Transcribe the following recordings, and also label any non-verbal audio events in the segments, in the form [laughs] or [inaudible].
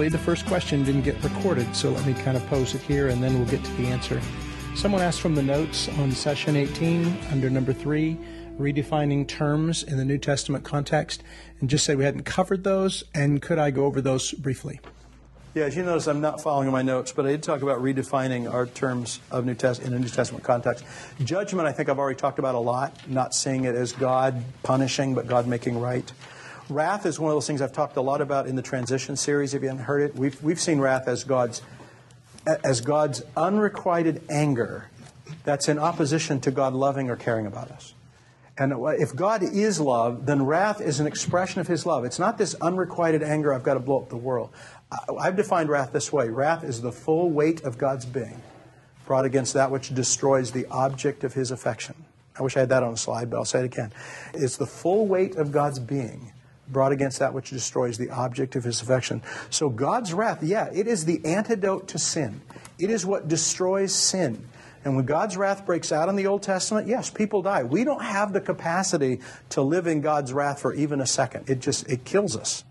Thankfully, the first question didn't get recorded, so let me kind of pose it here and then we'll get to the answer. Someone asked from the notes on session 18 under number 3, redefining terms in the New Testament context, and just say we hadn't covered those, and could I go over those briefly? Yeah, as you notice, I'm not following my notes, but I did talk about redefining our terms of New Test in a New Testament context. Judgment, I think I've already talked about a lot, not seeing it as God punishing, but God making right. Wrath is one of those things I've talked a lot about in the transition series. If you haven't heard it, we've, we've seen wrath as God's as God's unrequited anger that's in opposition to God loving or caring about us. And if God is love, then wrath is an expression of His love. It's not this unrequited anger, I've got to blow up the world. I've defined wrath this way wrath is the full weight of God's being brought against that which destroys the object of His affection. I wish I had that on a slide, but I'll say it again. It's the full weight of God's being brought against that which destroys the object of his affection. So God's wrath, yeah, it is the antidote to sin. It is what destroys sin. And when God's wrath breaks out in the Old Testament, yes, people die. We don't have the capacity to live in God's wrath for even a second. It just it kills us.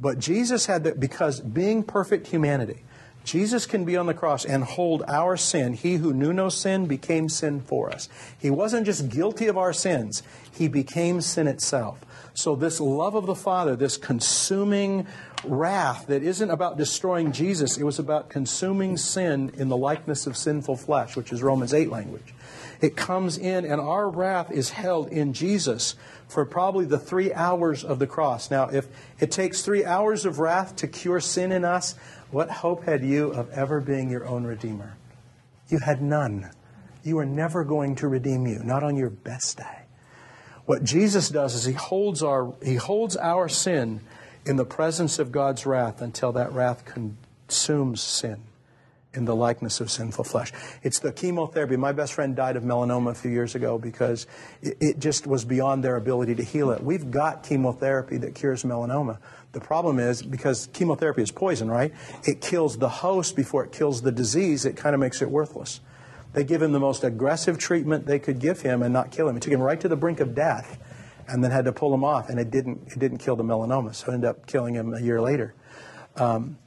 But Jesus had that because being perfect humanity, Jesus can be on the cross and hold our sin. He who knew no sin became sin for us. He wasn't just guilty of our sins, he became sin itself. So, this love of the Father, this consuming wrath that isn't about destroying Jesus, it was about consuming sin in the likeness of sinful flesh, which is Romans 8 language. It comes in, and our wrath is held in Jesus for probably the three hours of the cross. Now, if it takes three hours of wrath to cure sin in us, what hope had you of ever being your own Redeemer? You had none. You are never going to redeem you, not on your best day. What Jesus does is he holds our, he holds our sin in the presence of God's wrath until that wrath consumes sin in the likeness of sinful flesh. It's the chemotherapy. My best friend died of melanoma a few years ago because it, it, just was beyond their ability to heal it. We've got chemotherapy that cures melanoma. The problem is because chemotherapy is poison, right? It kills the host before it kills the disease. It kind of makes it worthless. They give him the most aggressive treatment they could give him and not kill him. It took him right to the brink of death and then had to pull him off, and it didn't, it didn't kill the melanoma, so it ended up killing him a year later. Um,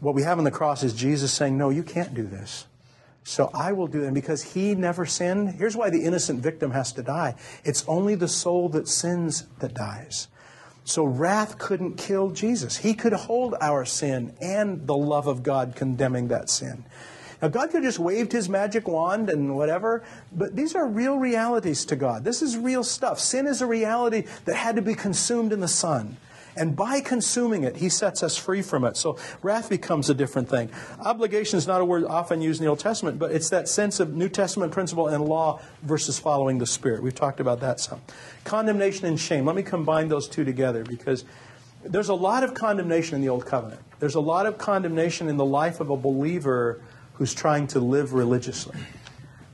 what we have on the cross is Jesus saying, No, you can't do this. So I will do it. And because he never sinned, here's why the innocent victim has to die. It's only the soul that sins that dies. So wrath couldn't kill Jesus. He could hold our sin and the love of God condemning that sin. Now, God could have just waved his magic wand and whatever, but these are real realities to God. This is real stuff. Sin is a reality that had to be consumed in the Son. And by consuming it, he sets us free from it. So wrath becomes a different thing. Obligation is not a word often used in the Old Testament, but it's that sense of New Testament principle and law versus following the Spirit. We've talked about that some. Condemnation and shame. Let me combine those two together because there's a lot of condemnation in the Old Covenant. There's a lot of condemnation in the life of a believer who's trying to live religiously.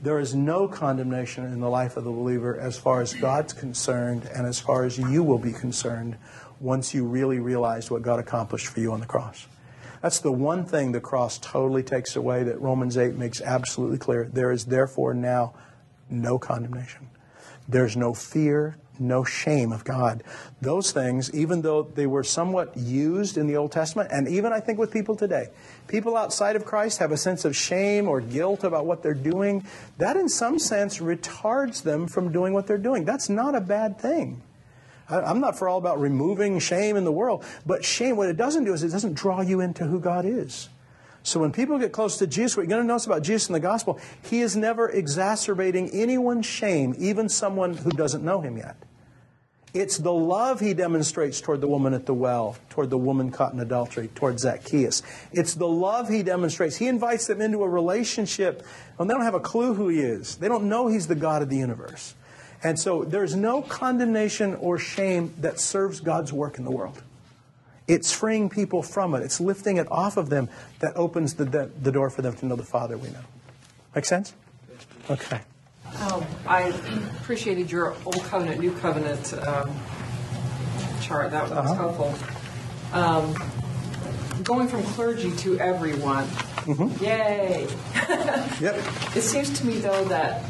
There is no condemnation in the life of the believer as far as God's concerned and as far as you will be concerned once you really realize what God accomplished for you on the cross. That's the one thing the cross totally takes away that Romans 8 makes absolutely clear. There is therefore now no condemnation. There's no fear, no shame of God. Those things, even though they were somewhat used in the Old Testament, and even I think with people today, people outside of Christ have a sense of shame or guilt about what they're doing. That, in some sense, retards them from doing what they're doing. That's not a bad thing. I'm not for all about removing shame in the world, but shame, what it doesn't do is it doesn't draw you into who God is. So when people get close to Jesus, what you're going to notice about Jesus in the gospel, he is never exacerbating anyone's shame, even someone who doesn't know him yet. It's the love he demonstrates toward the woman at the well, toward the woman caught in adultery, toward Zacchaeus. It's the love he demonstrates. He invites them into a relationship, and they don't have a clue who he is. They don't know he's the God of the universe. And so there's no condemnation or shame that serves God's work in the world. It's freeing people from it. It's lifting it off of them that opens the, the, the door for them to know the Father we know. Make sense? Okay. I appreciated your Old Covenant, New Covenant um, chart. That, that was uh-huh. helpful. Um, going from clergy to everyone. Mm-hmm. Yay! [laughs] yep. It seems to me, though, that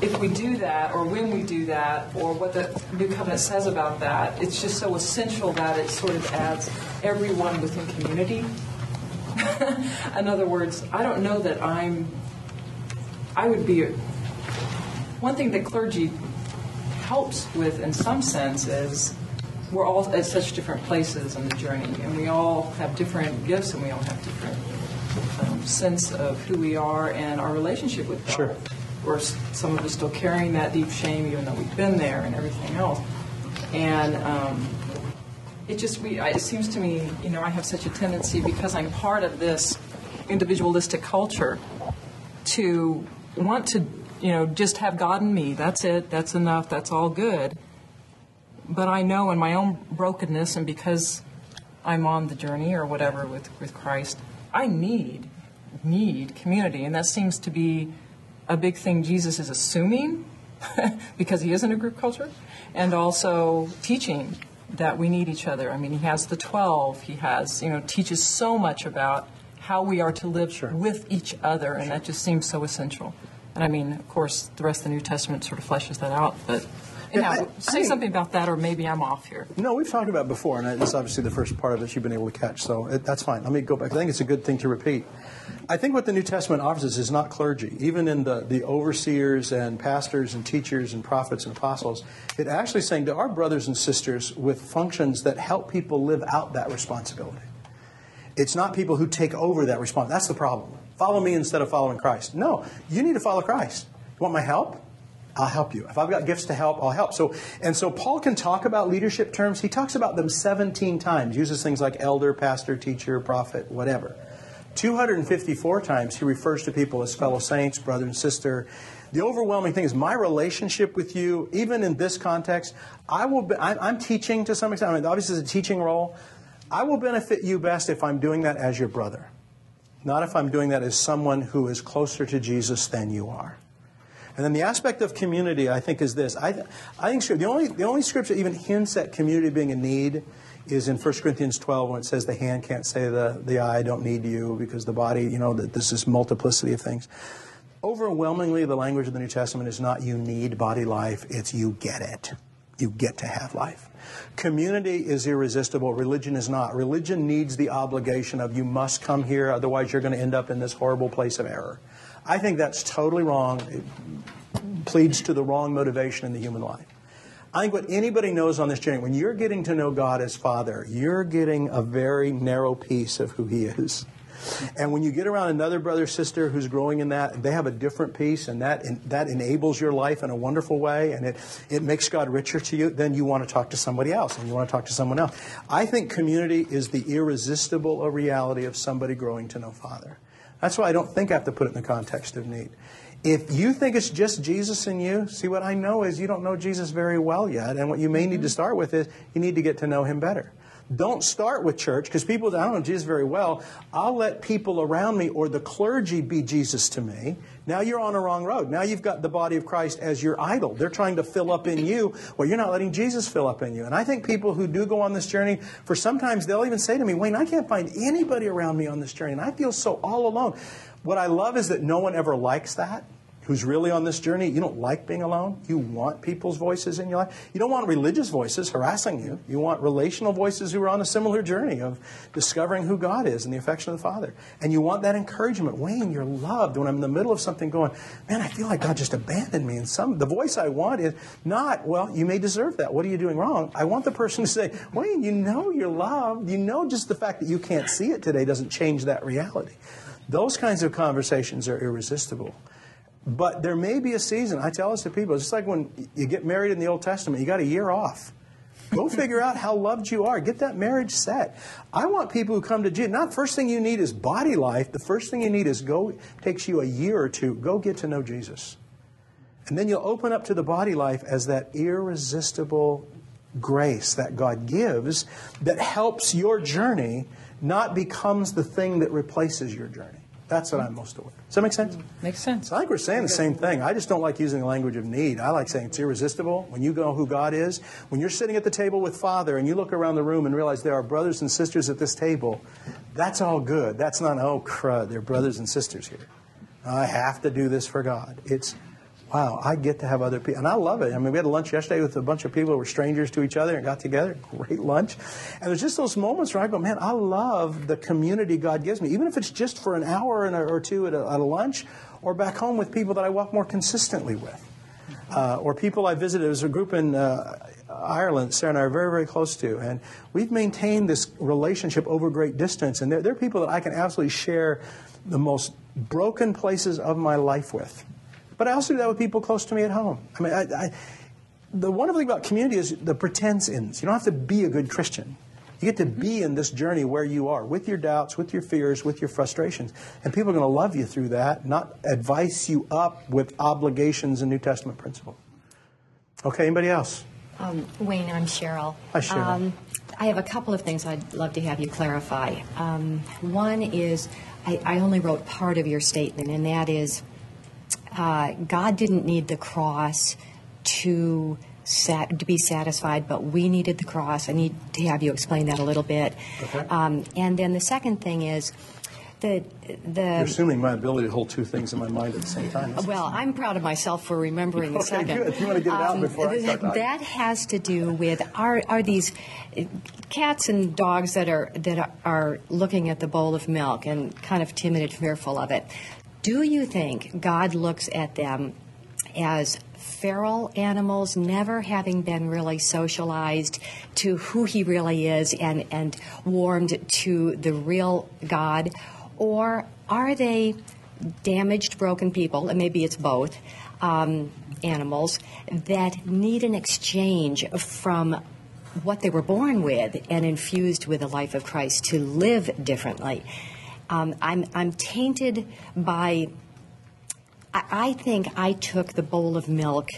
if we do that, or when we do that, or what the New Covenant says about that, it's just so essential that it sort of adds everyone within community [laughs] In other words, I don't know that I'm, I would be, one thing that clergy helps with in some sense is we're all at such different places in the journey, and we all have different gifts, and we all have different um, sense of who we are and our relationship with God. Sure. Or some of us still carrying that deep shame, even though we've been there and everything else. And um, it just we it seems to me you know I have such a tendency because I'm part of this individualistic culture to want to you know just have God in me. That's it. That's enough. That's all good. But I know in my own brokenness and because I'm on the journey or whatever with with Christ I need need community. And that seems to be a big thing Jesus is assuming [laughs] because he is in a group culture and also teaching that we need each other. I mean, he has the 12, he has, you know, teaches so much about how we are to live Sure. with each other, and that just seems so essential. And I mean, of course, the rest of the New Testament sort of fleshes that out, but Yeah, I- say I- something about that, or maybe I'm off here. No, we've talked about it before, and it's obviously the first part of it you've been able to catch, so it, that's fine. Let me go back. I think it's a good thing to repeat. I think what the New Testament offers us is not clergy. Even in the, the overseers and pastors and teachers and prophets and apostles, it actually saying to our brothers and sisters with functions that help people live out that responsibility. It's not people who take over that response. That's the problem. Follow me instead of following Christ. No, you need to follow Christ. You want my help? I'll help you. If I've got gifts to help, I'll help. So, and so Paul can talk about leadership terms. He talks about them 17 times, uses things like elder, pastor, teacher, prophet, whatever. 254 times he refers to people as fellow saints, brother and sister. The overwhelming thing is my relationship with you, even in this context, I will be, I'm, teaching to some extent. I mean, obviously, it's a teaching role. I will benefit you best if I'm doing that as your brother, not if I'm doing that as someone who is closer to Jesus than you are. And then the aspect of community, I think, is this. I, I think the only, the only scripture even hints at community being a need is in 1 Corinthians 12 when it says the hand can't say the, the eye, I don't need you, because the body, you know, that this is multiplicity of things. Overwhelmingly, the language of the New Testament is not you need body life, it's you get it. You get to have life. Community is irresistible. Religion is not. Religion needs the obligation of you must come here, otherwise, you're going to end up in this horrible place of error. I think that's totally wrong. It pleads to the wrong motivation in the human life. I think what anybody knows on this journey, when you're getting to know God as Father, you're getting a very narrow piece of who He is. And when you get around another brother or sister who's growing in that, they have a different piece, and that that enables your life in a wonderful way, and it, it makes God richer to you. Then you want to talk to somebody else, and you want to talk to someone else. I think community is the irresistible uh, reality of somebody growing to know Father. That's why I don't think I have to put it in the context of need. If you think it's just Jesus in you, see what I know is you don't know Jesus very well yet, and what you may need to mm-hmm. start with is you need to get to know him better. Don't start with church because people I don't know Jesus very well. I'll let people around me or the clergy be Jesus to me. Now you're on a wrong road. Now you've got the body of Christ as your idol. They're trying to fill up in you. Well, you're not letting Jesus fill up in you. And I think people who do go on this journey, for sometimes they'll even say to me, Wayne, I can't find anybody around me on this journey, and I feel so all alone. What I love is that no one ever likes that who's really on this journey, you don't like being alone. You want people's voices in your life. You don't want religious voices harassing you. You want relational voices who are on a similar journey of discovering who God is and the affection of the Father. And you want that encouragement. Wayne, you're loved. When I'm in the middle of something going, man, I feel like God just abandoned me. And some the voice I want is not, well, you may deserve that. What are you doing wrong? I want the person to say, Wayne, you know you're loved. You know just the fact that you can't see it today doesn't change that reality. Those kinds of conversations are irresistible. But there may be a season. I tell this to people. It's just like when you get married in the Old Testament, you got a year off. Go [laughs] figure out how loved you are. Get that marriage set. I want people who come to Jesus. Not first thing you need is body life. The first thing you need is go. Takes you a year or two. Go get to know Jesus, and then you'll open up to the body life as that irresistible grace that God gives that helps your journey, not becomes the thing that replaces your journey. That's what I'm most aware. Does that make sense? Mm, makes sense. I think we're saying the same thing. I just don't like using the language of need. I like saying it's irresistible. When you know who God is, when you're sitting at the table with Father and you look around the room and realize there are brothers and sisters at this table, that's all good. That's not, oh, crud, there are brothers and sisters here. I have to do this for God. It's, wow, I get to have other people. And I love it. I mean, we had lunch yesterday with a bunch of people who were strangers to each other and got together. [laughs] Great lunch. And there's just those moments where I go, man, I love the community God gives me. Even if it's just for an hour or two at a, at a lunch or back home with people that I walk more consistently with. Uh, or people I visited. There's a group in uh, Ireland, Sarah and I are very, very close to. And we've maintained this relationship over great distance. And they're, they're people that I can absolutely share the most broken places of my life with. But I also do that with people close to me at home. I mean, I, I, the wonderful thing about community is the pretense ends. You don't have to be a good Christian. You get to be in this journey where you are, with your doubts, with your fears, with your frustrations. And people are going to love you through that, not advise you up with obligations and New Testament principle. Okay, anybody else? Um, Wayne, I'm Cheryl. Hi, Cheryl. Um, I have a couple of things I'd love to have you clarify. Um, one is I, I, only wrote part of your statement, and that is uh, God didn't need the cross to sat, to be satisfied, but we needed the cross. I need to have you explain that a little bit. Okay. Um, and then the second thing is the the. You're assuming my ability to hold two things in my mind at the same time. Well, I'm proud of myself for remembering okay, the second. Good. You want to get it out um, before I start talking. That has to do with are are these cats and dogs that are that are looking at the bowl of milk and kind of timid and fearful of it. Do you think God looks at them as feral animals, never having been really socialized to who he really is and, and warmed to the real God? Or are they damaged, broken people, and maybe it's both, um, animals that need an exchange from what they were born with and infused with the life of Christ to live differently? Um, I'm, I'm tainted by I think I took the bowl of milk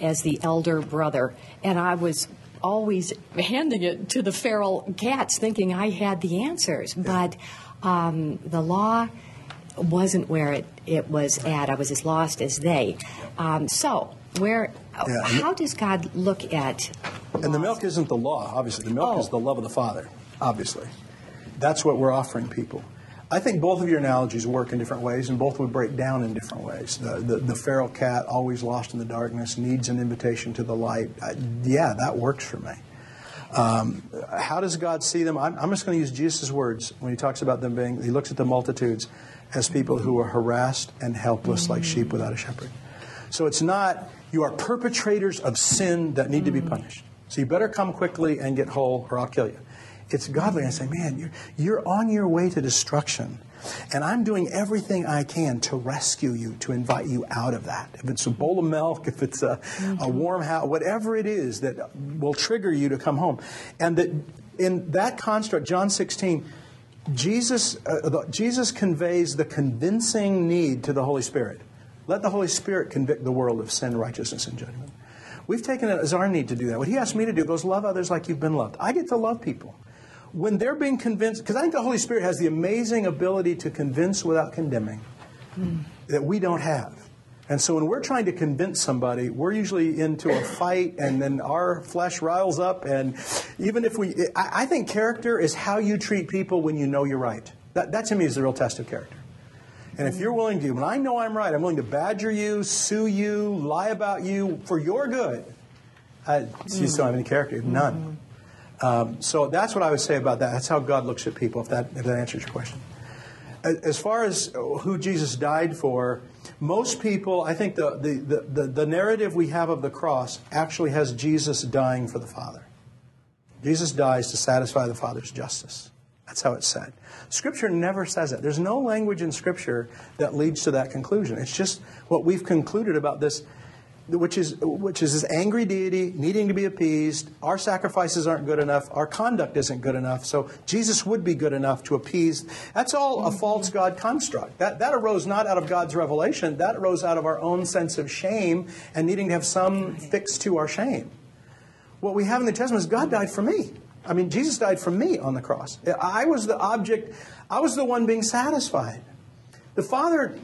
as the elder brother, and I was always handing it to the feral cats, thinking I had the answers. But um, the law wasn't where it, it was at. I was as lost as they. Um, so, where? Yeah. How does God look at? And the milk isn't the law. Obviously, the milk oh. is the love of the Father. Obviously, that's what we're offering people. I think both of your analogies work in different ways, and both would break down in different ways. The, the, the feral cat, always lost in the darkness, needs an invitation to the light. I, yeah, that works for me. Um, how does God see them? I'm, I'm just going to use Jesus' words when he talks about them being, he looks at the multitudes as people who are harassed and helpless like sheep without a shepherd. So it's not, you are perpetrators of sin that need to be punished. So you better come quickly and get whole or I'll kill you it's godly. I say, man, you're, you're on your way to destruction. And I'm doing everything I can to rescue you, to invite you out of that. If it's a bowl of milk, if it's a, a warm house, whatever it is that will trigger you to come home. And that in that construct, John 16, Jesus, uh, Jesus conveys the convincing need to the Holy Spirit. Let the Holy Spirit convict the world of sin, righteousness, and judgment. We've taken it as our need to do that. What he asked me to do goes, love others like you've been loved. I get to love people when they're being convinced, because I think the Holy Spirit has the amazing ability to convince without condemning mm. that we don't have. And so when we're trying to convince somebody, we're usually into a fight and then our flesh riles up. And even if we, I, think character is how you treat people when you know you're right. That, that to me is the real test of character. And if you're willing to, when I know I'm right, I'm willing to badger you, sue you, lie about you for your good, I, you still don't have any character. None. Um, so that's what I would say about that. That's how God looks at people, if that, if that answers your question. As far as who Jesus died for, most people, I think the, the, the, the, narrative we have of the cross actually has Jesus dying for the Father. Jesus dies to satisfy the Father's justice. That's how it's said. Scripture never says it. There's no language in Scripture that leads to that conclusion. It's just what we've concluded about this which is which is this angry deity needing to be appeased. Our sacrifices aren't good enough. Our conduct isn't good enough. So Jesus would be good enough to appease. That's all a false God construct. That that arose not out of God's revelation. That arose out of our own sense of shame and needing to have some fix to our shame. What we have in the Testament is God died for me. I mean, Jesus died for me on the cross. I was the object. I was the one being satisfied. The Father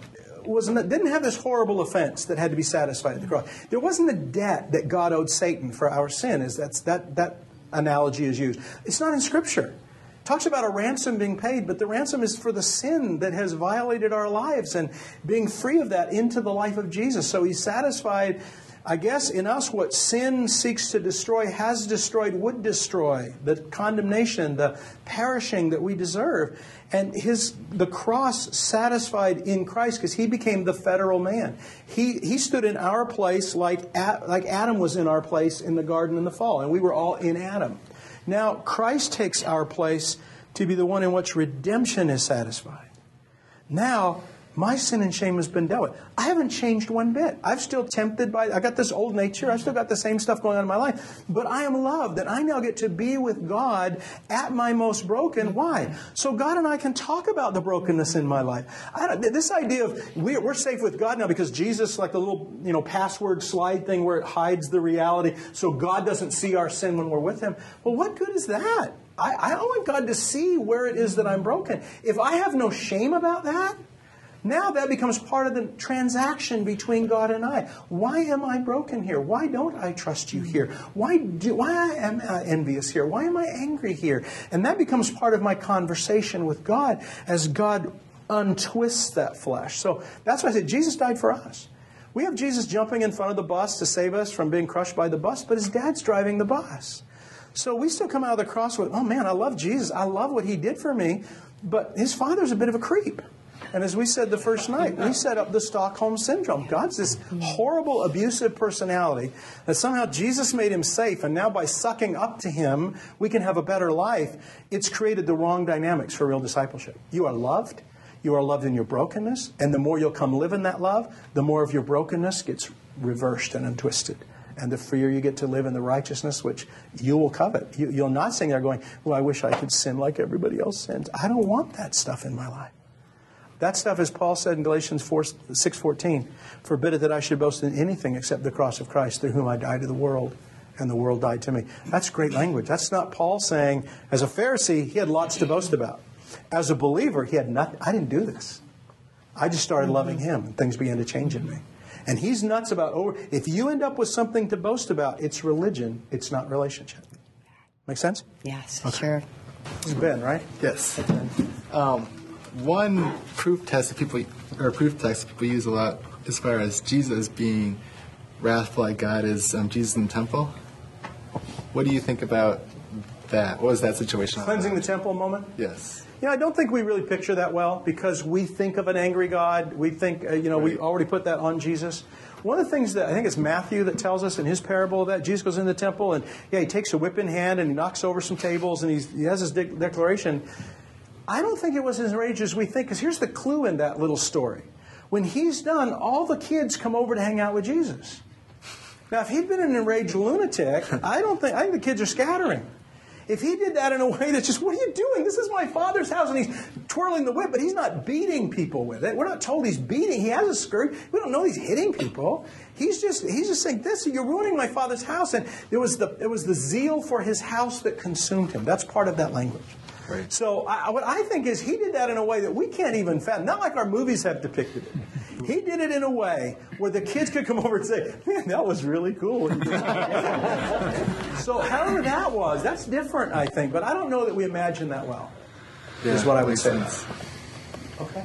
was didn't have this horrible offense that had to be satisfied at the cross. There wasn't a debt that God owed Satan for our sin. Is that's that that analogy is used. It's not in Scripture. It talks about a ransom being paid, but the ransom is for the sin that has violated our lives and being free of that into the life of Jesus. So he's satisfied, I guess, in us what sin seeks to destroy, has destroyed, would destroy the condemnation, the perishing that we deserve. And his the cross satisfied in Christ because he became the federal man. He he stood in our place like like Adam was in our place in the garden in the fall, and we were all in Adam. Now, Christ takes our place to be the one in which redemption is satisfied. Now, my sin and shame has been dealt with. I haven't changed one bit. I've still tempted by, I got this old nature. I've still got the same stuff going on in my life. But I am loved that I now get to be with God at my most broken. Why? So God and I can talk about the brokenness in my life. this idea of we're, we're safe with God now because Jesus, like the little, you know, password slide thing where it hides the reality so God doesn't see our sin when we're with Him. Well, what good is that? I, I want God to see where it is that I'm broken. If I have no shame about that, now that becomes part of the transaction between God and I. Why am I broken here? Why don't I trust you here? Why do why am I envious here? Why am I angry here? And that becomes part of my conversation with God as God untwists that flesh. So that's why I said Jesus died for us. We have Jesus jumping in front of the bus to save us from being crushed by the bus, but his dad's driving the bus. So we still come out of the cross with, oh man, I love Jesus. I love what he did for me. But his father's a bit of a creep. And as we said the first night, we set up the Stockholm Syndrome. God's this horrible, abusive personality that somehow Jesus made him safe, and now by sucking up to him, we can have a better life. It's created the wrong dynamics for real discipleship. You are loved. You are loved in your brokenness, and the more you'll come live in that love, the more of your brokenness gets reversed and untwisted and the freer you get to live in the righteousness which you will covet. You, will not sing there going, Well, I wish I could sin like everybody else sins. I don't want that stuff in my life. That stuff, as Paul said in Galatians 4, 6.14, forbid it that I should boast in anything except the cross of Christ, through whom I died to the world, and the world died to me. That's great language. That's not Paul saying, as a Pharisee, he had lots to boast about. As a believer, he had nothing. I didn't do this. I just started loving him, and things began to change in me. And he's nuts about over. If you end up with something to boast about, it's religion, it's not relationship. Make sense? Yes, okay. sure. It's Ben, right? Yes. Um, one proof test that people or proof text people use a lot as far as Jesus being wrathful like God is um, Jesus in the temple. What do you think about that? What was that situation? Cleansing the temple moment? Yes. You know, I don't think we really picture that well because we think of an angry God. We think, uh, you know, right. we already put that on Jesus. One of the things that I think it's Matthew that tells us in his parable that, Jesus goes in the temple and, yeah, he takes a whip in hand and he knocks over some tables and he has his de- declaration. I don't think it was as rage as we think because here's the clue in that little story. When he's done, all the kids come over to hang out with Jesus. Now, if he'd been an enraged lunatic, I don't think, I think the kids are scattering. If he did that in a way that's just, what are you doing? This is my father's house, and he's twirling the whip, but he's not beating people with it. We're not told he's beating. He has a skirt. We don't know he's hitting people. He's just he's just saying, "This, you're ruining my father's house." And it was the it was the zeal for his house that consumed him. That's part of that language. Right. So I, what I think is he did that in a way that we can't even fathom. Not like our movies have depicted it. He did it in a way where the kids could come over and say, "Man, that was really cool." [laughs] so however that was, that's different, I think. But I don't know that we imagine that well. Yeah, is what I would say. Okay.